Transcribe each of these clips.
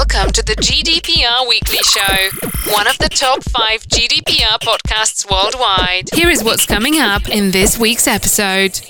Welcome to the GDPR Weekly Show, one of the top five GDPR podcasts worldwide. Here is what's coming up in this week's episode.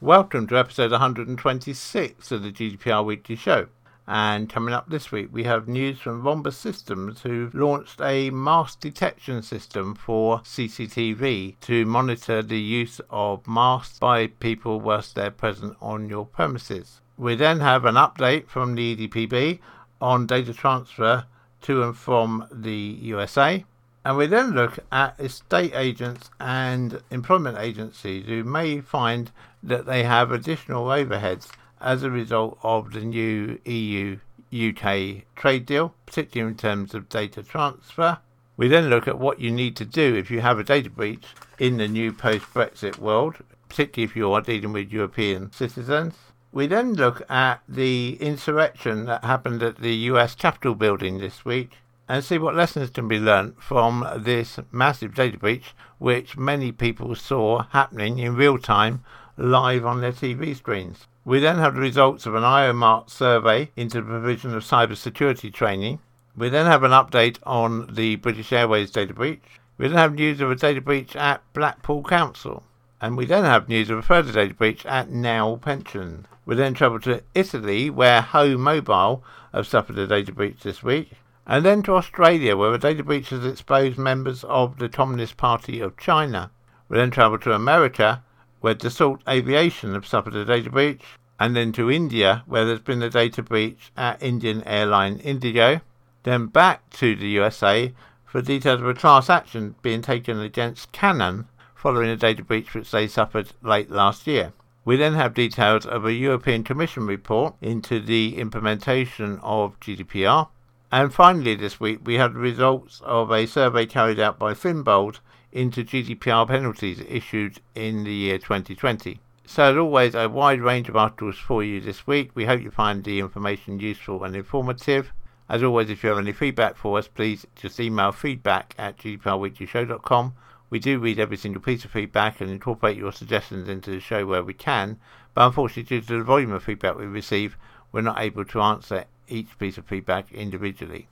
Welcome to episode 126 of the GDPR Weekly Show. And coming up this week, we have news from Rhombus Systems, who launched a mask detection system for CCTV to monitor the use of masks by people whilst they're present on your premises. We then have an update from the EDPB on data transfer to and from the USA. And we then look at estate agents and employment agencies who may find that they have additional overheads as a result of the new EU UK trade deal, particularly in terms of data transfer. We then look at what you need to do if you have a data breach in the new post Brexit world, particularly if you are dealing with European citizens. We then look at the insurrection that happened at the US Capitol building this week and see what lessons can be learnt from this massive data breach, which many people saw happening in real time live on their TV screens. We then have the results of an IOMART survey into the provision of cybersecurity training. We then have an update on the British Airways data breach. We then have news of a data breach at Blackpool Council. And we then have news of a further data breach at Now Pension. We then travel to Italy, where Ho Mobile have suffered a data breach this week and then to Australia, where a data breach has exposed members of the Communist Party of China. We then travel to America, where Dassault Aviation have suffered a data breach, and then to India, where there's been a data breach at Indian airline Indigo. Then back to the USA for details of a class action being taken against Canon following a data breach which they suffered late last year. We then have details of a European Commission report into the implementation of GDPR. And finally, this week, we had the results of a survey carried out by Finbold into GDPR penalties issued in the year 2020. So, as always, a wide range of articles for you this week. We hope you find the information useful and informative. As always, if you have any feedback for us, please just email feedback at gdprweeklyshow.com. We do read every single piece of feedback and incorporate your suggestions into the show where we can, but unfortunately, due to the volume of feedback we receive, we're not able to answer each piece of feedback individually.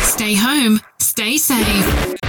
Stay home, stay safe.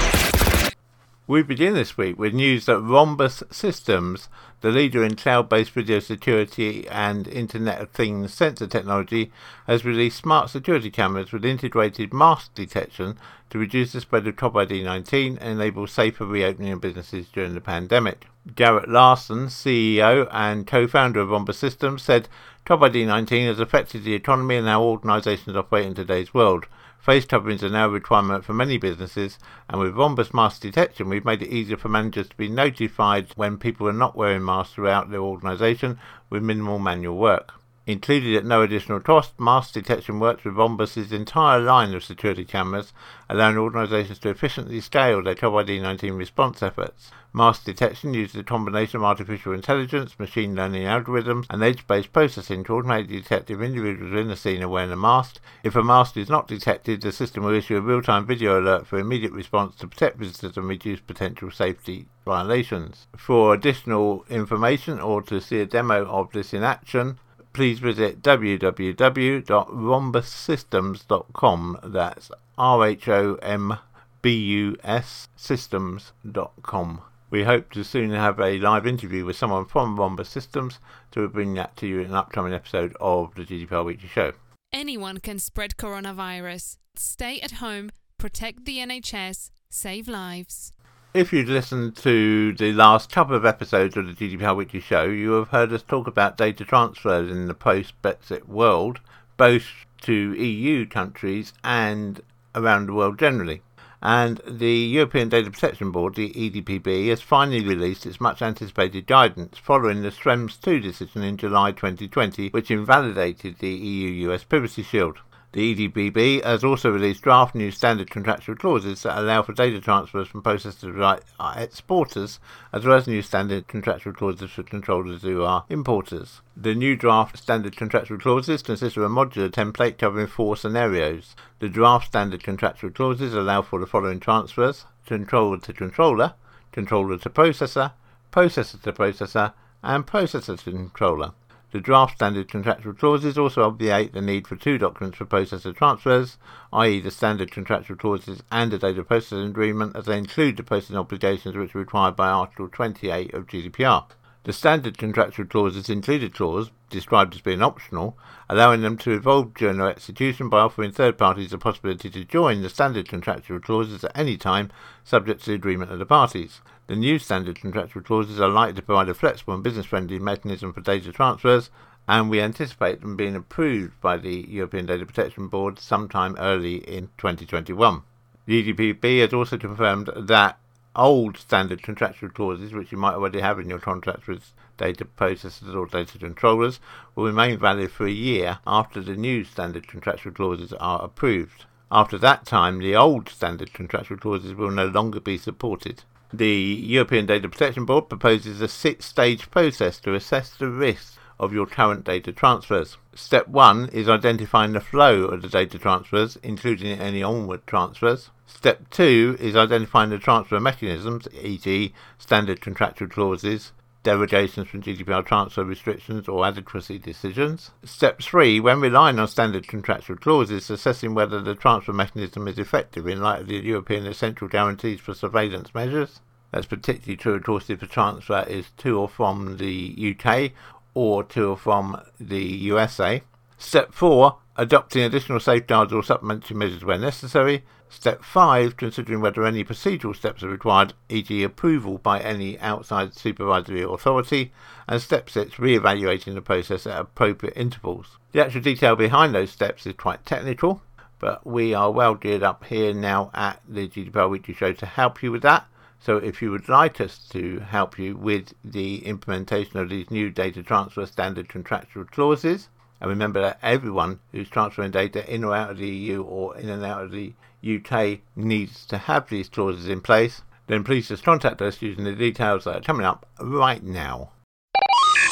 We begin this week with news that Rhombus Systems, the leader in cloud based video security and Internet of Things sensor technology, has released smart security cameras with integrated mask detection to reduce the spread of COVID 19 and enable safer reopening of businesses during the pandemic. Garrett Larson, CEO and co founder of Rhombus Systems, said COVID 19 has affected the economy and how organizations operate in today's world. Face coverings are now a requirement for many businesses, and with Rhombus mask detection, we've made it easier for managers to be notified when people are not wearing masks throughout their organisation with minimal manual work. Included at no additional cost, mask detection works with Rhombus's entire line of security cameras, allowing organisations to efficiently scale their COVID-19 response efforts. Mask detection uses a combination of artificial intelligence, machine learning algorithms, and edge-based processing to automatically detect if individuals in the scene are wearing a mask. If a mask is not detected, the system will issue a real-time video alert for immediate response to protect visitors and reduce potential safety violations. For additional information or to see a demo of this in action, please visit www.rhombussystems.com. That's R H O M B U S systems.com. We hope to soon have a live interview with someone from Rhombus Systems to bring that to you in an upcoming episode of the GDPR Weekly Show. Anyone can spread coronavirus. Stay at home, protect the NHS, save lives. If you've listened to the last couple of episodes of the GDPR Weekly Show, you have heard us talk about data transfers in the post Brexit world, both to EU countries and around the world generally. And the European Data Protection Board, the EDPB, has finally released its much anticipated guidance following the Schrems II decision in July 2020, which invalidated the EU US Privacy Shield. The EDPB has also released draft new standard contractual clauses that allow for data transfers from processors like exporters, as well as new standard contractual clauses for controllers who are importers. The new draft standard contractual clauses consist of a modular template covering four scenarios. The draft standard contractual clauses allow for the following transfers controller to controller, controller to processor, processor to processor, and processor to controller. The draft standard contractual clauses also obviate the need for two documents for processor transfers, i.e., the standard contractual clauses and the data processing agreement, as they include the processing obligations which are required by Article 28 of GDPR. The standard contractual clauses include a clause, described as being optional, allowing them to evolve during their execution by offering third parties the possibility to join the standard contractual clauses at any time, subject to the agreement of the parties. The new standard contractual clauses are likely to provide a flexible and business friendly mechanism for data transfers, and we anticipate them being approved by the European Data Protection Board sometime early in 2021. The EDPB has also confirmed that old standard contractual clauses, which you might already have in your contracts with data processors or data controllers, will remain valid for a year after the new standard contractual clauses are approved. After that time, the old standard contractual clauses will no longer be supported. The European Data Protection Board proposes a six stage process to assess the risks of your current data transfers. Step 1 is identifying the flow of the data transfers, including any onward transfers. Step 2 is identifying the transfer mechanisms, e.g., standard contractual clauses, derogations from GDPR transfer restrictions or adequacy decisions. Step 3, when relying on standard contractual clauses, assessing whether the transfer mechanism is effective in light of the European essential guarantees for surveillance measures. That's particularly true, of course, if the transfer is to or from the UK or to or from the USA. Step 4, adopting additional safeguards or supplementary measures where necessary. Step 5, considering whether any procedural steps are required, e.g., approval by any outside supervisory authority. And step 6, re evaluating the process at appropriate intervals. The actual detail behind those steps is quite technical, but we are well geared up here now at the GDPR Weekly Show to help you with that. So if you would like us to help you with the implementation of these new data transfer standard contractual clauses, and remember that everyone who's transferring data in or out of the EU or in and out of the UK needs to have these clauses in place, then please just contact us using the details that are coming up right now.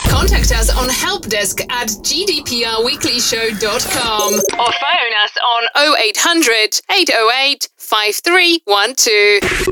Contact us on helpdesk at gdprweeklyshow.com or phone us on 0800 808 5312.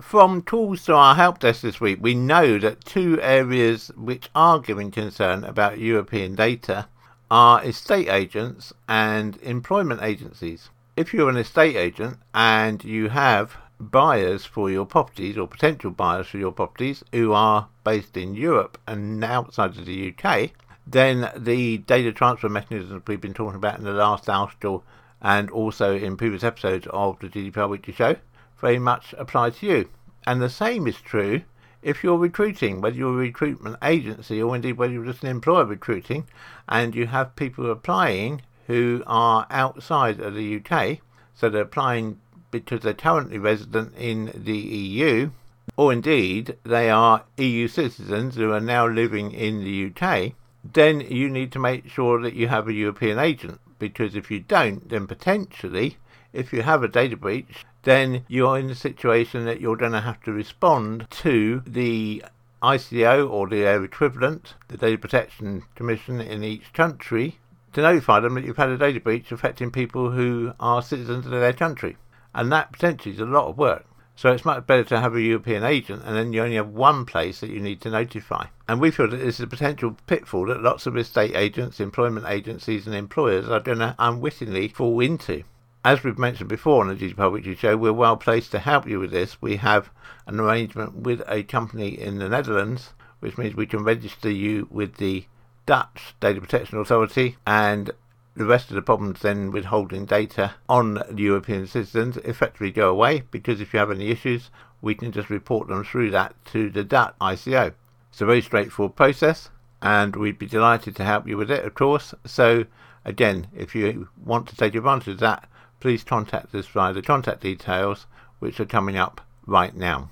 From tools to our help desk this week, we know that two areas which are giving concern about European data are estate agents and employment agencies. If you're an estate agent and you have buyers for your properties or potential buyers for your properties who are based in Europe and outside of the UK, then the data transfer mechanisms we've been talking about in the last article and also in previous episodes of the GDPR Weekly Show very much apply to you. And the same is true if you're recruiting, whether you're a recruitment agency or indeed whether you're just an employer recruiting, and you have people applying who are outside of the UK, so they're applying because they're currently resident in the EU, or indeed they are EU citizens who are now living in the UK, then you need to make sure that you have a European agent, because if you don't, then potentially, if you have a data breach, then you're in a situation that you're going to have to respond to the ICO or their equivalent, the Data Protection Commission in each country, to notify them that you've had a data breach affecting people who are citizens of their country. And that potentially is a lot of work. So it's much better to have a European agent and then you only have one place that you need to notify. And we feel that this is a potential pitfall that lots of estate agents, employment agencies and employers are going to unwittingly fall into. As we've mentioned before on the GDPR Weekly Show, we're well placed to help you with this. We have an arrangement with a company in the Netherlands, which means we can register you with the Dutch Data Protection Authority and the rest of the problems then with holding data on European citizens effectively go away because if you have any issues, we can just report them through that to the Dutch ICO. It's a very straightforward process and we'd be delighted to help you with it, of course. So, again, if you want to take advantage of that, please contact us via the contact details which are coming up right now.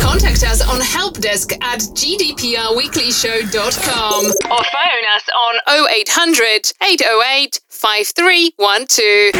Contact us on helpdesk at gdprweeklyshow.com or phone us on 0800 808 5312.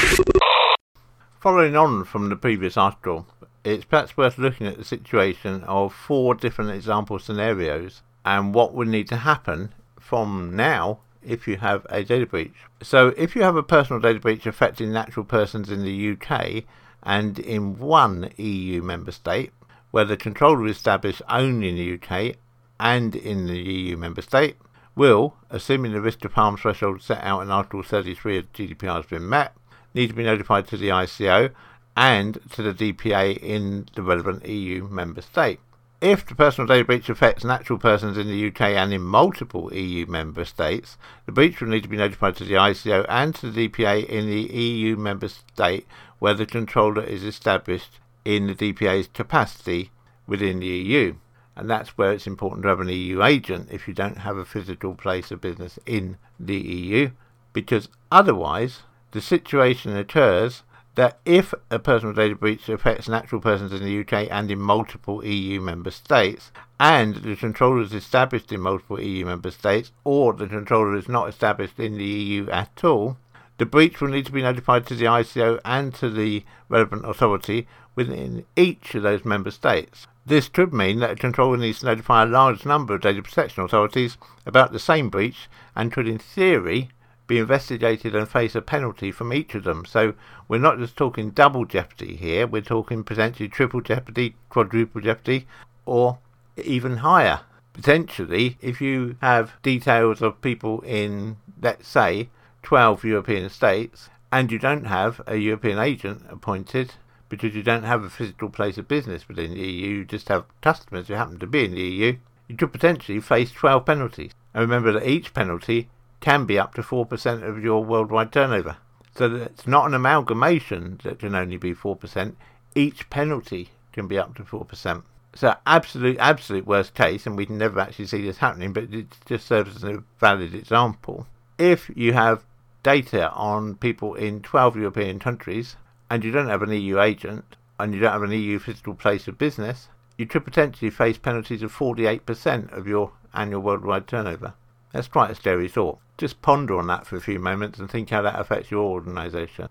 Following on from the previous article, it's perhaps worth looking at the situation of four different example scenarios and what would need to happen from now if you have a data breach. So, if you have a personal data breach affecting natural persons in the UK and in one EU member state, where the controller is established only in the UK and in the EU member state, will, assuming the risk to harm threshold set out in Article 33 of GDPR has been met, need to be notified to the ICO and to the DPA in the relevant EU member state. If the personal data breach affects natural persons in the UK and in multiple EU member states, the breach will need to be notified to the ICO and to the DPA in the EU member state where the controller is established in the DPA's capacity within the EU. And that's where it's important to have an EU agent if you don't have a physical place of business in the EU, because otherwise the situation occurs that if a personal data breach affects natural persons in the UK and in multiple EU member states, and the controller is established in multiple EU member states, or the controller is not established in the EU at all, the breach will need to be notified to the ICO and to the relevant authority within each of those member states. This could mean that a controller needs to notify a large number of data protection authorities about the same breach and could, in theory, be investigated and face a penalty from each of them. So we're not just talking double jeopardy here, we're talking potentially triple jeopardy, quadruple jeopardy, or even higher. Potentially, if you have details of people in, let's say, 12 European states, and you don't have a European agent appointed because you don't have a physical place of business within the EU, you just have customers who happen to be in the EU, you could potentially face 12 penalties. And remember that each penalty can be up to 4% of your worldwide turnover. So that it's not an amalgamation that can only be 4%. Each penalty can be up to 4%. So absolute, absolute worst case, and we can never actually see this happening, but it just serves as a valid example. If you have data on people in 12 European countries and you don't have an EU agent and you don't have an EU physical place of business, you could potentially face penalties of 48% of your annual worldwide turnover. That's quite a scary thought. Just ponder on that for a few moments and think how that affects your organisation.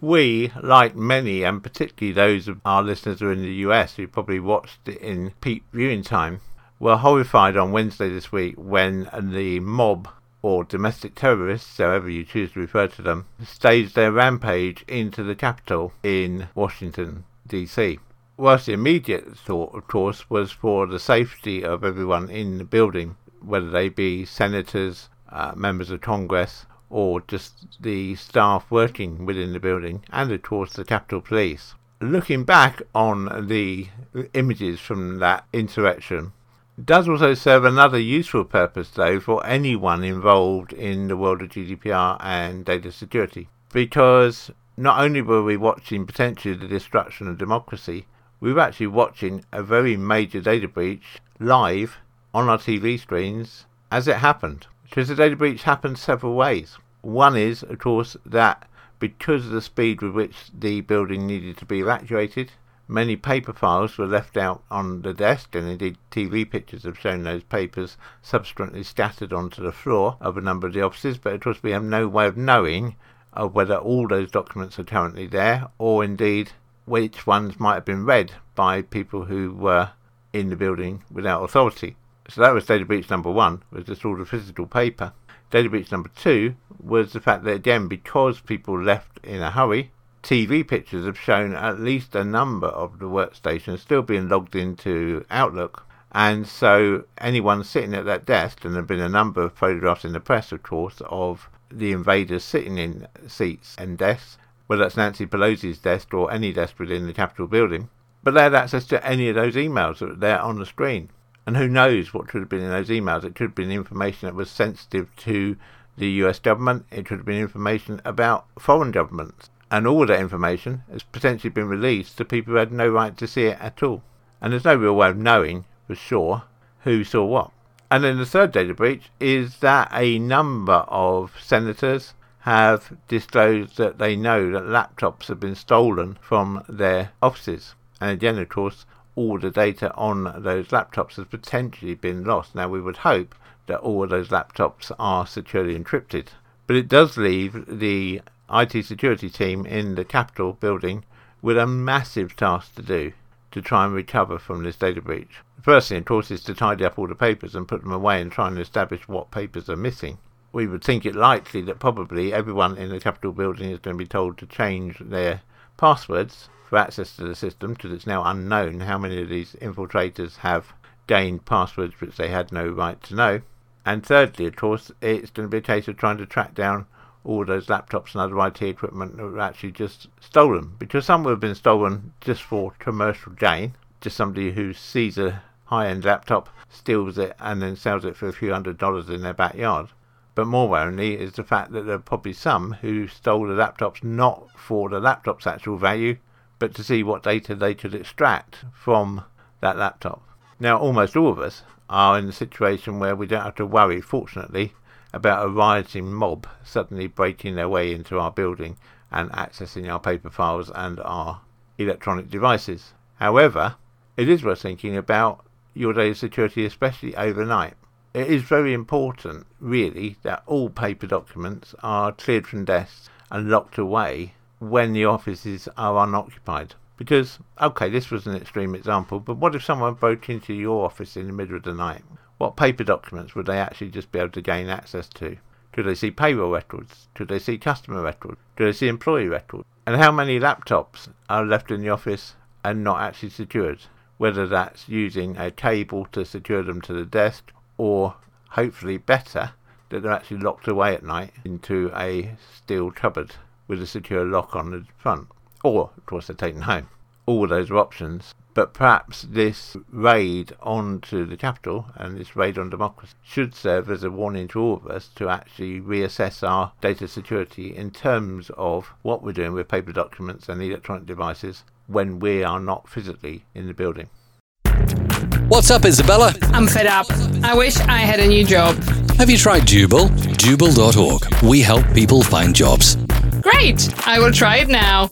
We, like many, and particularly those of our listeners who are in the US who probably watched it in peak viewing time, were horrified on Wednesday this week when the mob or domestic terrorists, however you choose to refer to them, staged their rampage into the Capitol in Washington, D.C whilst the immediate thought, of course, was for the safety of everyone in the building, whether they be senators, uh, members of Congress, or just the staff working within the building, and of course the Capitol Police. Looking back on the images from that insurrection, does also serve another useful purpose, though, for anyone involved in the world of GDPR and data security. Because not only were we watching potentially the destruction of democracy, we were actually watching a very major data breach live on our TV screens as it happened. Because the data breach happened several ways. One is, of course, that because of the speed with which the building needed to be evacuated, many paper files were left out on the desk, and indeed TV pictures have shown those papers subsequently scattered onto the floor of a number of the offices. But of course, we have no way of knowing of whether all those documents are currently there, or indeed which ones might have been read by people who were in the building without authority. So that was data breach number one, was the sort of physical paper. Data breach number two was the fact that again, because people left in a hurry, TV pictures have shown at least a number of the workstations still being logged into Outlook. And so anyone sitting at that desk, and there have been a number of photographs in the press, of course, of the invaders sitting in seats and desks, whether that's Nancy Pelosi's desk or any desk within the Capitol building. But they had access to any of those emails that were there on the screen. And who knows what could have been in those emails? It could have been information that was sensitive to the US government, it could have been information about foreign governments. And all that information has potentially been released to people who had no right to see it at all. And there's no real way of knowing for sure who saw what. And then the third data breach is that a number of senators have disclosed that they know that laptops have been stolen from their offices. And again, of course, all the data on those laptops has potentially been lost. Now, we would hope that all of those laptops are securely encrypted. But it does leave the IT security team in the Capitol building with a massive task to do to try and recover from this data breach. The first thing, of course, is to tidy up all the papers and put them away and try and establish what papers are missing we would think it likely that probably everyone in the Capitol building is going to be told to change their passwords for access to the system because it's now unknown how many of these infiltrators have gained passwords which they had no right to know. And thirdly, of course, it's going to be a case of trying to track down all those laptops and other IT equipment that were actually just stolen. Because some would have been stolen just for commercial gain. Just somebody who sees a high end laptop, steals it, and then sells it for a few hundred dollars in their backyard. But more worryingly is the fact that there are probably some who stole the laptops not for the laptop's actual value, but to see what data they could extract from that laptop. Now, almost all of us are in a situation where we don't have to worry, fortunately, about a rioting mob suddenly breaking their way into our building and accessing our paper files and our electronic devices. However, it is worth thinking about your data security, especially overnight. It is very important, really, that all paper documents are cleared from desks and locked away when the offices are unoccupied. Because, okay, this was an extreme example, but what if someone broke into your office in the middle of the night? What paper documents would they actually just be able to gain access to? Could they see payroll records? Could they see customer records? Could they see employee records? And how many laptops are left in the office and not actually secured? Whether that's using a cable to secure them to the desk or hopefully better that they're actually locked away at night into a steel cupboard with a secure lock on the front. Or, of course, they're taken home. All those are options. But perhaps this raid onto the capital and this raid on democracy should serve as a warning to all of us to actually reassess our data security in terms of what we're doing with paper documents and electronic devices when we are not physically in the building. What's up, Isabella? I'm fed up. I wish I had a new job. Have you tried Jubal? Jubal.org. We help people find jobs. Great! I will try it now.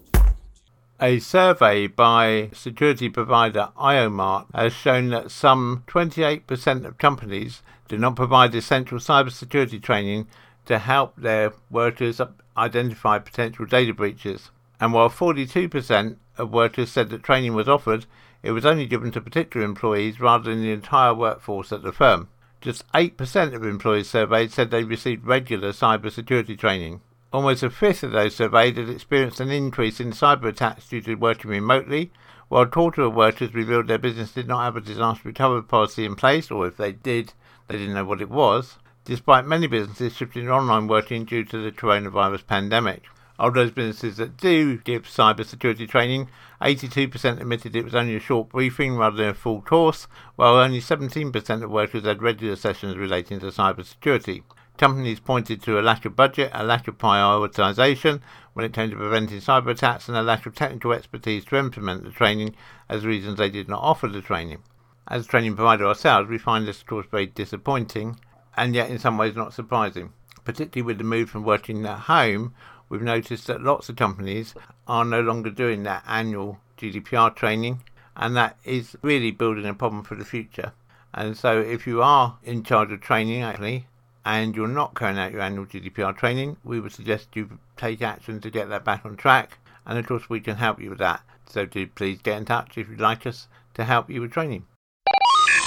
A survey by security provider IOMart has shown that some 28% of companies do not provide essential cybersecurity training to help their workers identify potential data breaches. And while 42% of workers said that training was offered, it was only given to particular employees rather than the entire workforce at the firm. Just 8% of employees surveyed said they received regular cyber security training. Almost a fifth of those surveyed had experienced an increase in cyber attacks due to working remotely, while quarter of workers revealed their business did not have a disaster recovery policy in place, or if they did, they didn't know what it was, despite many businesses shifting to online working due to the coronavirus pandemic. Of those businesses that do give cyber security training, 82% admitted it was only a short briefing rather than a full course, while only 17% of workers had regular sessions relating to cyber security. Companies pointed to a lack of budget, a lack of prioritisation when it came to preventing cyber attacks, and a lack of technical expertise to implement the training as reasons they did not offer the training. As a training provider ourselves, we find this, of course, very disappointing and yet in some ways not surprising, particularly with the move from working at home we've noticed that lots of companies are no longer doing that annual GDPR training, and that is really building a problem for the future. And so, if you are in charge of training, actually, and you're not carrying out your annual GDPR training, we would suggest you take action to get that back on track. And of course, we can help you with that. So, do please get in touch if you'd like us to help you with training.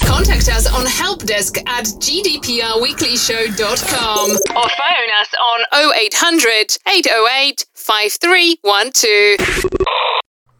Contact us on helpdesk at gdprweeklyshow.com or phone us on 0800 808 5312.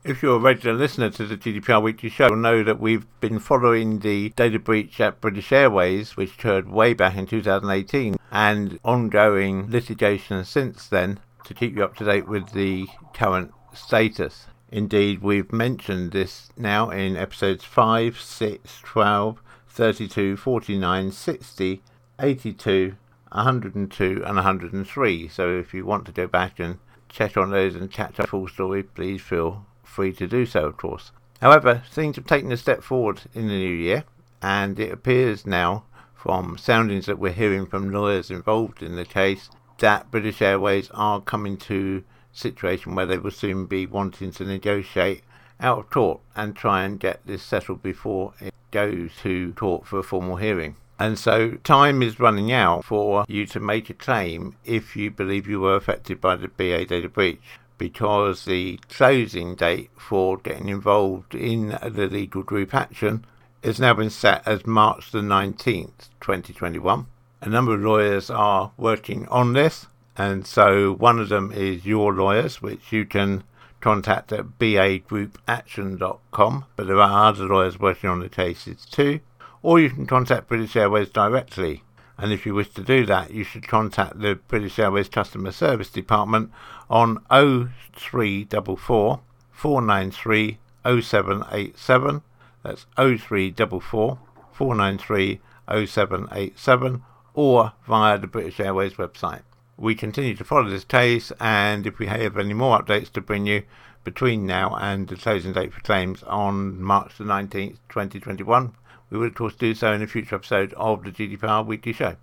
If you're a regular listener to the GDPR Weekly Show, you'll know that we've been following the data breach at British Airways, which occurred way back in 2018, and ongoing litigation since then to keep you up to date with the current status. Indeed, we've mentioned this now in episodes 5, 6, 12, 32, 49, 60, 82, 102, and 103. So if you want to go back and check on those and catch up full story, please feel free to do so, of course. However, things have taken a step forward in the new year, and it appears now, from soundings that we're hearing from lawyers involved in the case, that British Airways are coming to a situation where they will soon be wanting to negotiate out of court and try and get this settled before it goes to court for a formal hearing. And so time is running out for you to make a claim if you believe you were affected by the BA data breach because the closing date for getting involved in the legal group action has now been set as March the 19th, 2021. A number of lawyers are working on this and so one of them is your lawyers, which you can contact at bagroupaction.com, but there are other lawyers working on the cases too. Or you can contact British Airways directly. And if you wish to do that, you should contact the British Airways Customer Service Department on 0344 493 0787. That's 0344 493 0787 or via the British Airways website. We continue to follow this case, and if we have any more updates to bring you between now and the closing date for claims on March the 19th, 2021, we will of course do so in a future episode of the GDPR Weekly Show.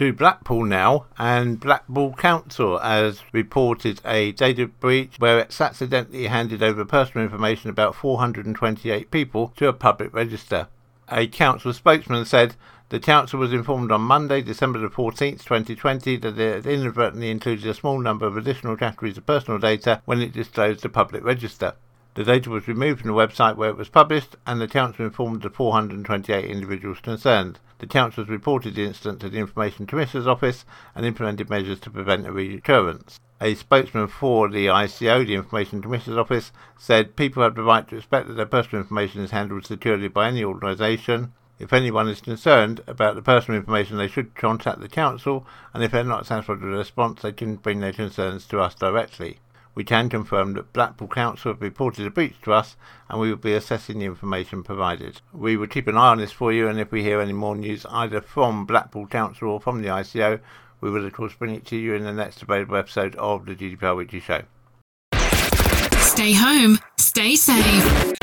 To Blackpool now, and Blackpool Council has reported a data breach where it's accidentally handed over personal information about 428 people to a public register. A council spokesman said the council was informed on Monday, December the 14th, 2020, that it had inadvertently included a small number of additional categories of personal data when it disclosed the public register. The data was removed from the website where it was published, and the council informed the 428 individuals concerned. The council has reported the incident to the Information Commissioner's Office and implemented measures to prevent a recurrence. A spokesman for the ICO, the Information Commissioner's Office, said people have the right to expect that their personal information is handled securely by any organisation. If anyone is concerned about the personal information, they should contact the council, and if they're not satisfied with the response, they can bring their concerns to us directly. We can confirm that Blackpool Council have reported a breach to us, and we will be assessing the information provided. We will keep an eye on this for you, and if we hear any more news either from Blackpool Council or from the ICO, we will of course bring it to you in the next available episode of the GDPR Weekly Show. Stay home, stay safe.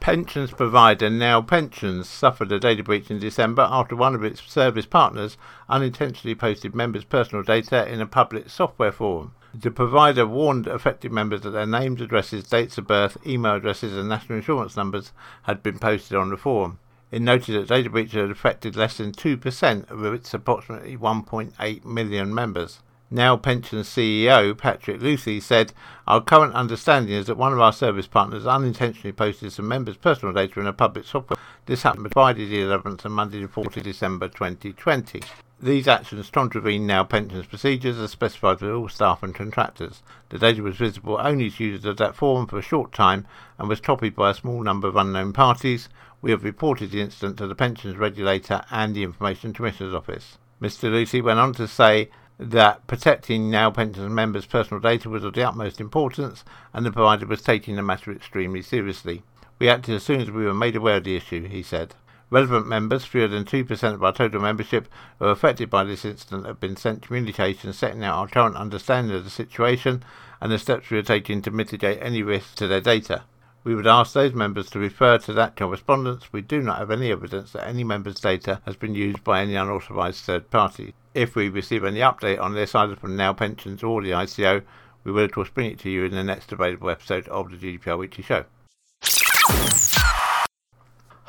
Pensions provider Now Pensions suffered a data breach in December after one of its service partners unintentionally posted members' personal data in a public software forum. The provider warned affected members that their names, addresses, dates of birth, email addresses, and national insurance numbers had been posted on the forum. It noted that data breach had affected less than 2% of its approximately 1.8 million members. Now Pensions CEO Patrick Luthi said, Our current understanding is that one of our service partners unintentionally posted some members' personal data in a public software. This happened Friday the 11th and Monday the 14th December 2020. These actions contravene Now Pensions procedures as specified for all staff and contractors. The data was visible only to users of that forum for a short time and was copied by a small number of unknown parties. We have reported the incident to the Pensions Regulator and the Information Commissioner's Office. Mr. Luthi went on to say that protecting now pensions members' personal data was of the utmost importance, and the provider was taking the matter extremely seriously. We acted as soon as we were made aware of the issue, he said. Relevant members, fewer than 2% of our total membership, who are affected by this incident have been sent communications setting out our current understanding of the situation and the steps we are taking to mitigate any risks to their data. We would ask those members to refer to that correspondence. We do not have any evidence that any member's data has been used by any unauthorised third party. If we receive any update on this, either from Now Pensions or the ICO, we will of course bring it to you in the next available episode of the GDPR Weekly Show.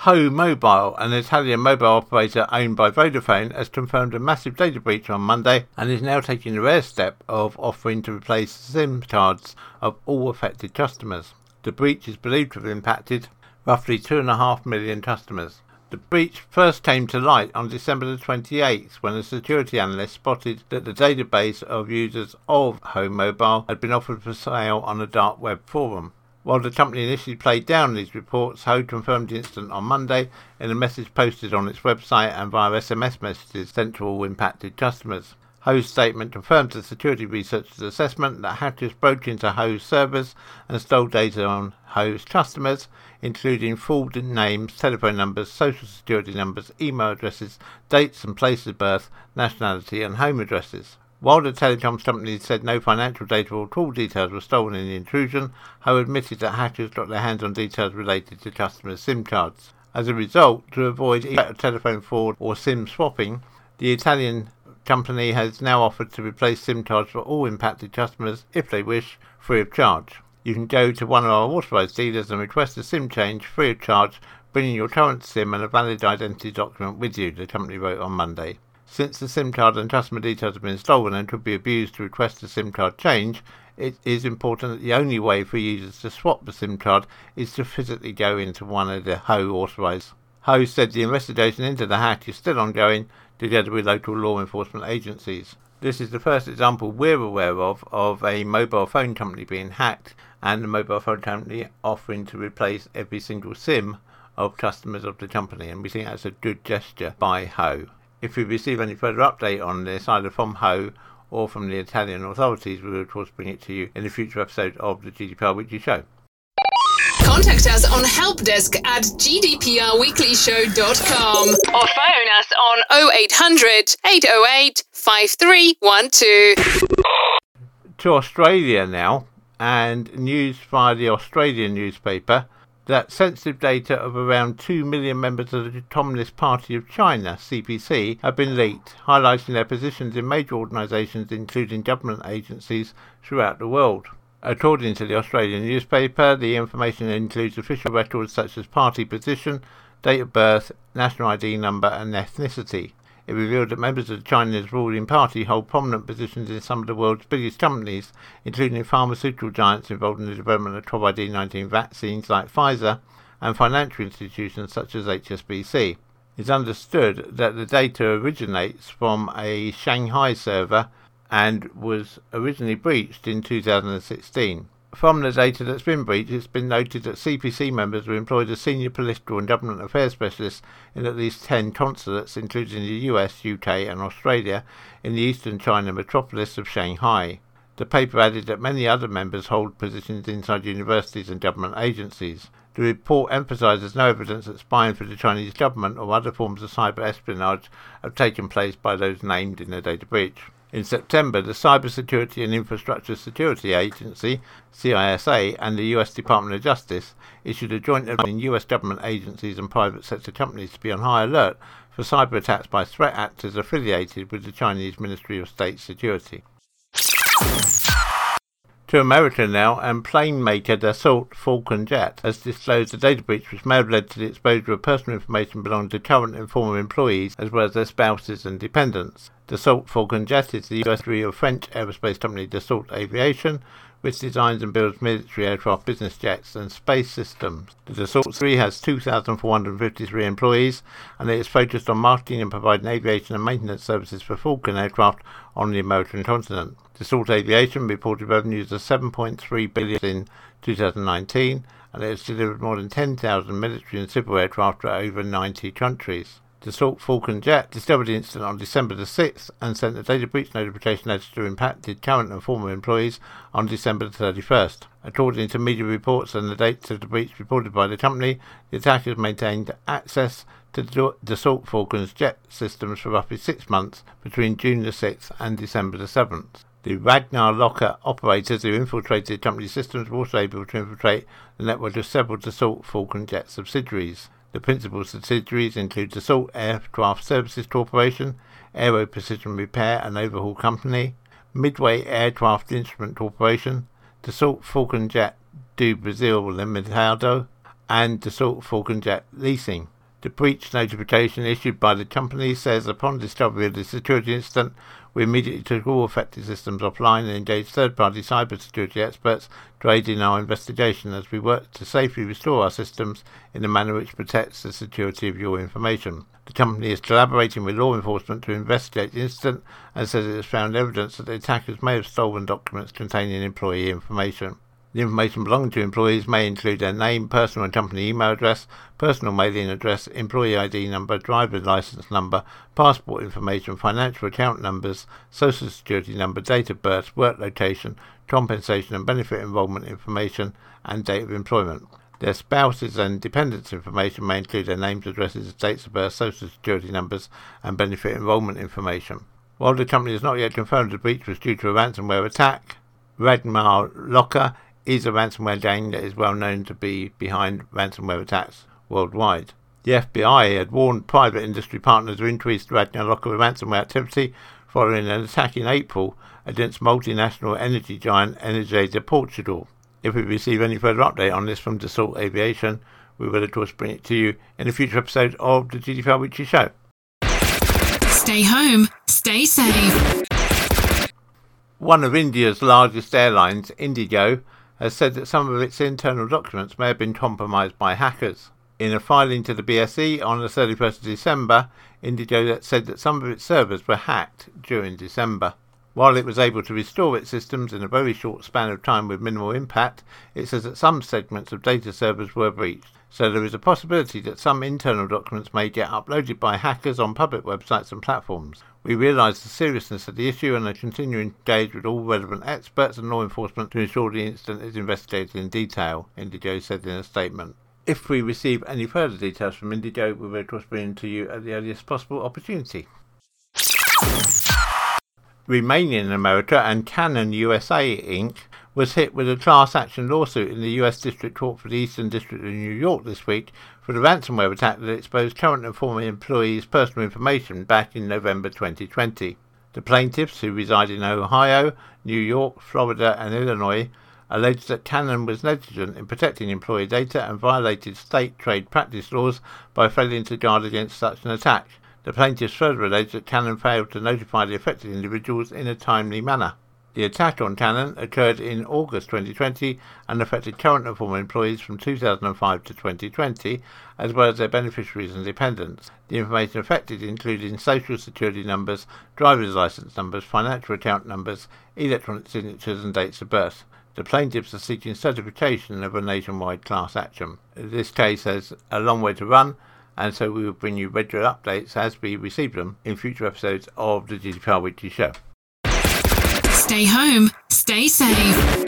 Ho Mobile, an Italian mobile operator owned by Vodafone, has confirmed a massive data breach on Monday and is now taking the rare step of offering to replace SIM cards of all affected customers. The breach is believed to have impacted roughly 2.5 million customers. The breach first came to light on December the 28th when a security analyst spotted that the database of users of Ho Mobile had been offered for sale on a dark web forum. While the company initially played down these reports, Ho confirmed the incident on Monday in a message posted on its website and via SMS messages sent to all impacted customers. Ho's statement confirms the security researcher's assessment that hackers broke into Ho's servers and stole data on Ho's customers, including full names, telephone numbers, social security numbers, email addresses, dates and places of birth, nationality, and home addresses. While the telecoms company said no financial data or call details were stolen in the intrusion, Ho admitted that hackers got their hands on details related to customers' SIM cards. As a result, to avoid either telephone fraud or SIM swapping, the Italian company has now offered to replace SIM cards for all impacted customers if they wish, free of charge. You can go to one of our authorised dealers and request a SIM change free of charge, bringing your current SIM and a valid identity document with you, the company wrote on Monday. Since the SIM card and customer details have been stolen and could be abused to request a SIM card change, it is important that the only way for users to swap the SIM card is to physically go into one of the Ho authorised. Ho said the investigation into the hack is still ongoing together with local law enforcement agencies. This is the first example we're aware of of a mobile phone company being hacked and the mobile phone company offering to replace every single SIM of customers of the company, and we think that's a good gesture by Ho. If we receive any further update on this, either from Ho or from the Italian authorities, we will of course bring it to you in a future episode of the GDPR Weekly Show. Contact us on helpdesk at gdprweeklyshow.com or phone us on 0800 808 5312. To Australia now, and news via the Australian newspaper that sensitive data of around 2 million members of the Communist Party of China, CPC, have been leaked, highlighting their positions in major organisations including government agencies throughout the world. According to the Australian newspaper, the information includes official records such as party position, date of birth, national ID number, and ethnicity. It revealed that members of China's ruling party hold prominent positions in some of the world's biggest companies, including pharmaceutical giants involved in the development of COVID-19 vaccines like Pfizer, and financial institutions such as HSBC. It's understood that the data originates from a Shanghai server and was originally breached in 2016. From the data that's been breached, it's been noted that CPC members were employed as senior political and government affairs specialists in at least 10 consulates, including the US, UK, and Australia, in the eastern China metropolis of Shanghai. The paper added that many other members hold positions inside universities and government agencies. The report emphasises no evidence that spying for the Chinese government or other forms of cyber espionage have taken place by those named in the data breach. In September, the Cybersecurity and Infrastructure Security Agency, CISA, and the U.S. Department of Justice issued a joint in U.S. government agencies and private sector companies to be on high alert for cyber attacks by threat actors affiliated with the Chinese Ministry of State Security. To America now, and plane maker Dassault Falcon Jet has disclosed a data breach which may have led to the exposure of personal information belonging to current and former employees, as well as their spouses and dependents. Dassault Falcon Jet is the US of French aerospace company Dassault Aviation, which designs and builds military aircraft, business jets, and space systems. The Dassault 3 has 2,453 employees, and it is focused on marketing and providing aviation and maintenance services for Falcon aircraft on the American continent. Dassault Aviation reported revenues of 7.3 billion in 2019, and it has delivered more than 10,000 military and civil aircraft to over 90 countries. Dassault Falcon Jet discovered the incident on December the 6th and sent a data breach notification letter to impacted current and former employees on December the 31st. According to media reports and the dates of the breach reported by the company, the attackers maintained access to the Dassault Falcon's jet systems for roughly six months between June the 6th and December the 7th. The Ragnar Locker operators who infiltrated the company's systems were also able to infiltrate the network of several Dassault Falcon Jet subsidiaries. The principal subsidiaries include Dassault Aircraft Services Corporation, Aero Precision Repair and Overhaul Company, Midway Aircraft Instrument Corporation, Dassault Falcon Jet do Brasil Limitado, and Dassault Falcon Jet Leasing. The breach notification issued by the company says upon discovery of the security incident, we immediately took all affected systems offline and engaged third-party cybersecurity experts to aid in our investigation as we work to safely restore our systems in a manner which protects the security of your information. The company is collaborating with law enforcement to investigate the incident and says it has found evidence that the attackers may have stolen documents containing employee information. The information belonging to employees may include their name, personal and company email address, personal mailing address, employee ID number, driver's license number, passport information, financial account numbers, social security number, date of birth, work location, compensation and benefit enrollment information, and date of employment. Their spouses and dependents information may include their names, addresses, dates of birth, social security numbers, and benefit enrollment information. While the company has not yet confirmed the breach was due to a ransomware attack, Ragnar Locker is a ransomware gang that is well known to be behind ransomware attacks worldwide. The FBI had warned private industry partners of increased Ragnar Locker ransomware activity following an attack in April against multinational energy giant Energisa Portugal. If we receive any further update on this from Dassault Aviation, we will of course bring it to you in a future episode of the GDPR Weekly Show. Stay home, stay safe. One of India's largest airlines, Indigo, has said that some of its internal documents may have been compromised by hackers. In a filing to the BSE on the 31st of December, Indigo said that some of its servers were hacked during December. While it was able to restore its systems in a very short span of time with minimal impact, it says that some segments of data servers were breached. So there is a possibility that some internal documents may get uploaded by hackers on public websites and platforms. We realise the seriousness of the issue and are continuing to engage with all relevant experts and law enforcement to ensure the incident is investigated in detail, Indigo said in a statement. If we receive any further details from Indigo, we will of course bring to you at the earliest possible opportunity. Remaining in America and Canon USA Inc. was hit with a class action lawsuit in the US District Court for the Eastern District of New York this week for the ransomware attack that exposed current and former employees' personal information back in November 2020. The plaintiffs, who reside in Ohio, New York, Florida, and Illinois, alleged that Canon was negligent in protecting employee data and violated state trade practice laws by failing to guard against such an attack. The plaintiffs further alleged that Canon failed to notify the affected individuals in a timely manner. The attack on Canon occurred in August 2020 and affected current and former employees from 2005 to 2020, as well as their beneficiaries and dependents. The information affected included social security numbers, driver's license numbers, financial account numbers, electronic signatures, and dates of birth. The plaintiffs are seeking certification of a nationwide class action. This case has a long way to run, and so we will bring you regular updates as we receive them in future episodes of the GDPR Weekly Show. Stay home, stay safe.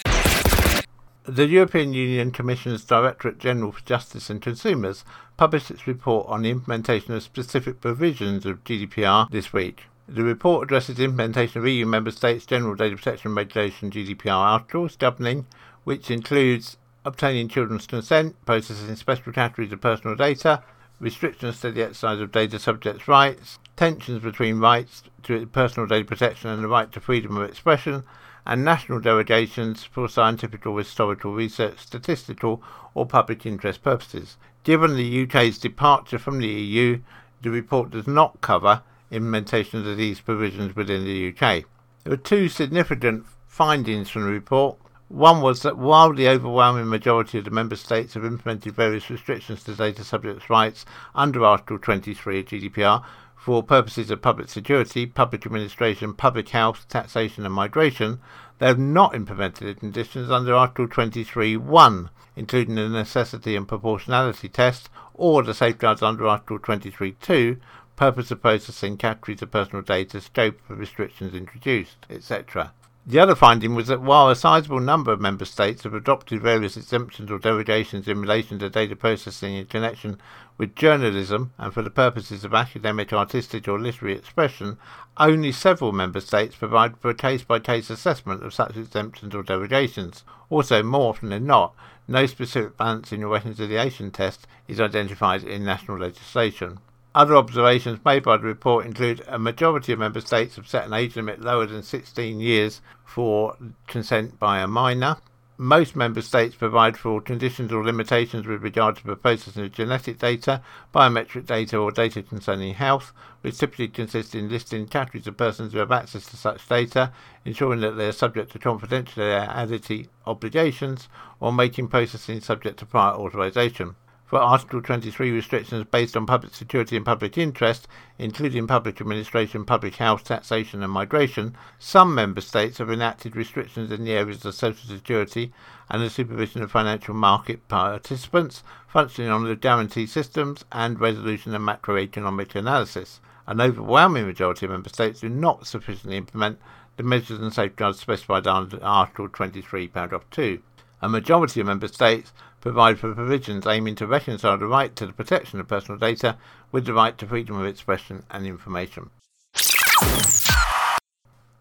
The European Union Commission's Directorate General for Justice and Consumers published its report on the implementation of specific provisions of GDPR this week. The report addresses the implementation of EU member states' General Data Protection Regulation GDPR articles governing, which includes obtaining children's consent, processing special categories of personal data, restrictions to the exercise of data subjects' rights, tensions between rights to personal data protection and the right to freedom of expression, and national derogations for scientific or historical research, statistical, or public interest purposes. Given the UK's departure from the EU, the report does not cover implementation of these provisions within the UK. There are two significant findings from the report. One was that while the overwhelming majority of the member states have implemented various restrictions to data subjects' rights under Article 23 of GDPR for purposes of public security, public administration, public health, taxation, and migration, they have not implemented the conditions under Article 23.1, including the necessity and proportionality test, or the safeguards under Article 23.2, purpose of processing categories of personal data, scope of restrictions introduced, etc. The other finding was that while a sizable number of member states have adopted various exemptions or derogations in relation to data processing in connection with journalism and for the purposes of academic, artistic, or literary expression, only several member states provide for a case by case assessment of such exemptions or derogations. Also, more often than not, no specific balancing or reconciliation test is identified in national legislation. Other observations made by the report include a majority of member states have set an age limit lower than 16 years for consent by a minor. Most member states provide for conditions or limitations with regard to the processing of genetic data, biometric data, or data concerning health, which typically consist in listing categories of persons who have access to such data, ensuring that they are subject to confidentiality obligations, or making processing subject to prior authorization for Article 23 restrictions based on public security and public interest, including public administration, public health, taxation, and migration, some member states have enacted restrictions in the areas of social security and the supervision of financial market participants, functioning on the guarantee systems, and resolution and macroeconomic analysis. An overwhelming majority of member states do not sufficiently implement the measures and safeguards specified under Article 23, paragraph 2. A majority of member states provide for provisions aiming to reconcile the right to the protection of personal data with the right to freedom of expression and information.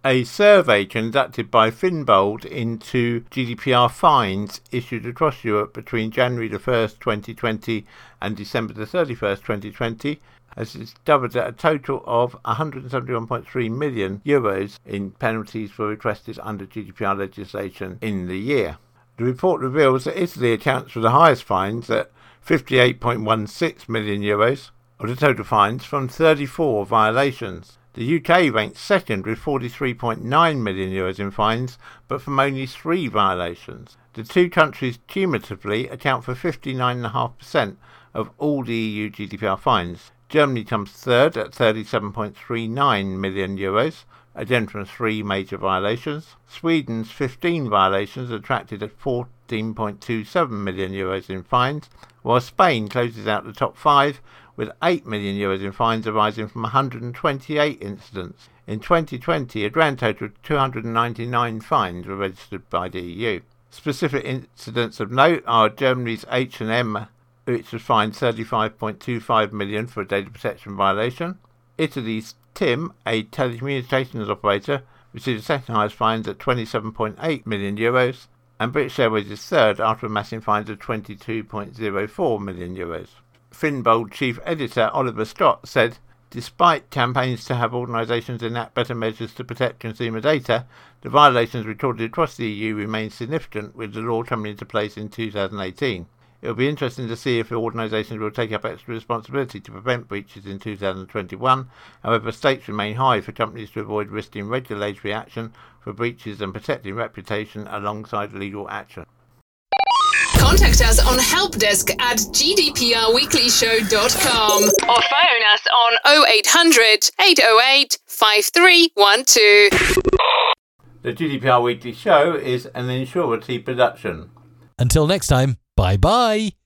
A survey conducted by Finbold into GDPR fines issued across Europe between January the 1st, 2020 and December the 31st, 2020 has discovered that a total of 171.3 million euros in penalties were requested under GDPR legislation in the year. The report reveals that Italy accounts for the highest fines at 58.16 million euros of the total fines from 34 violations. The UK ranks second with 43.9 million euros in fines, but from only three violations. The two countries cumulatively account for 59.5% of all the EU GDPR fines. Germany comes third at 37.39 million euros, Argentina's three major violations. Sweden's 15 violations attracted 14.27 million euros in fines, while Spain closes out the top five with 8 million euros in fines arising from 128 incidents. In 2020, a grand total of 299 fines were registered by the EU. Specific incidents of note are Germany's H&M, which was fined 35.25 million for a data protection violation. Italy's Tim, a telecommunications operator, received the second highest fines at 27.8 million euros, and British Airways is third after amassing fines of 22.04 million euros. Finbold chief editor Oliver Scott said, Despite campaigns to have organisations enact better measures to protect consumer data, the violations recorded across the EU remain significant, with the law coming into place in 2018. It will be interesting to see if organisations will take up extra responsibility to prevent breaches in 2021. However, stakes remain high for companies to avoid risking regulatory action for breaches and protecting reputation alongside legal action. Contact us on helpdesk at gdprweeklyshow.com or phone us on 0800 808 5312. The GDPR Weekly Show is an Insurity production. Until next time, bye bye.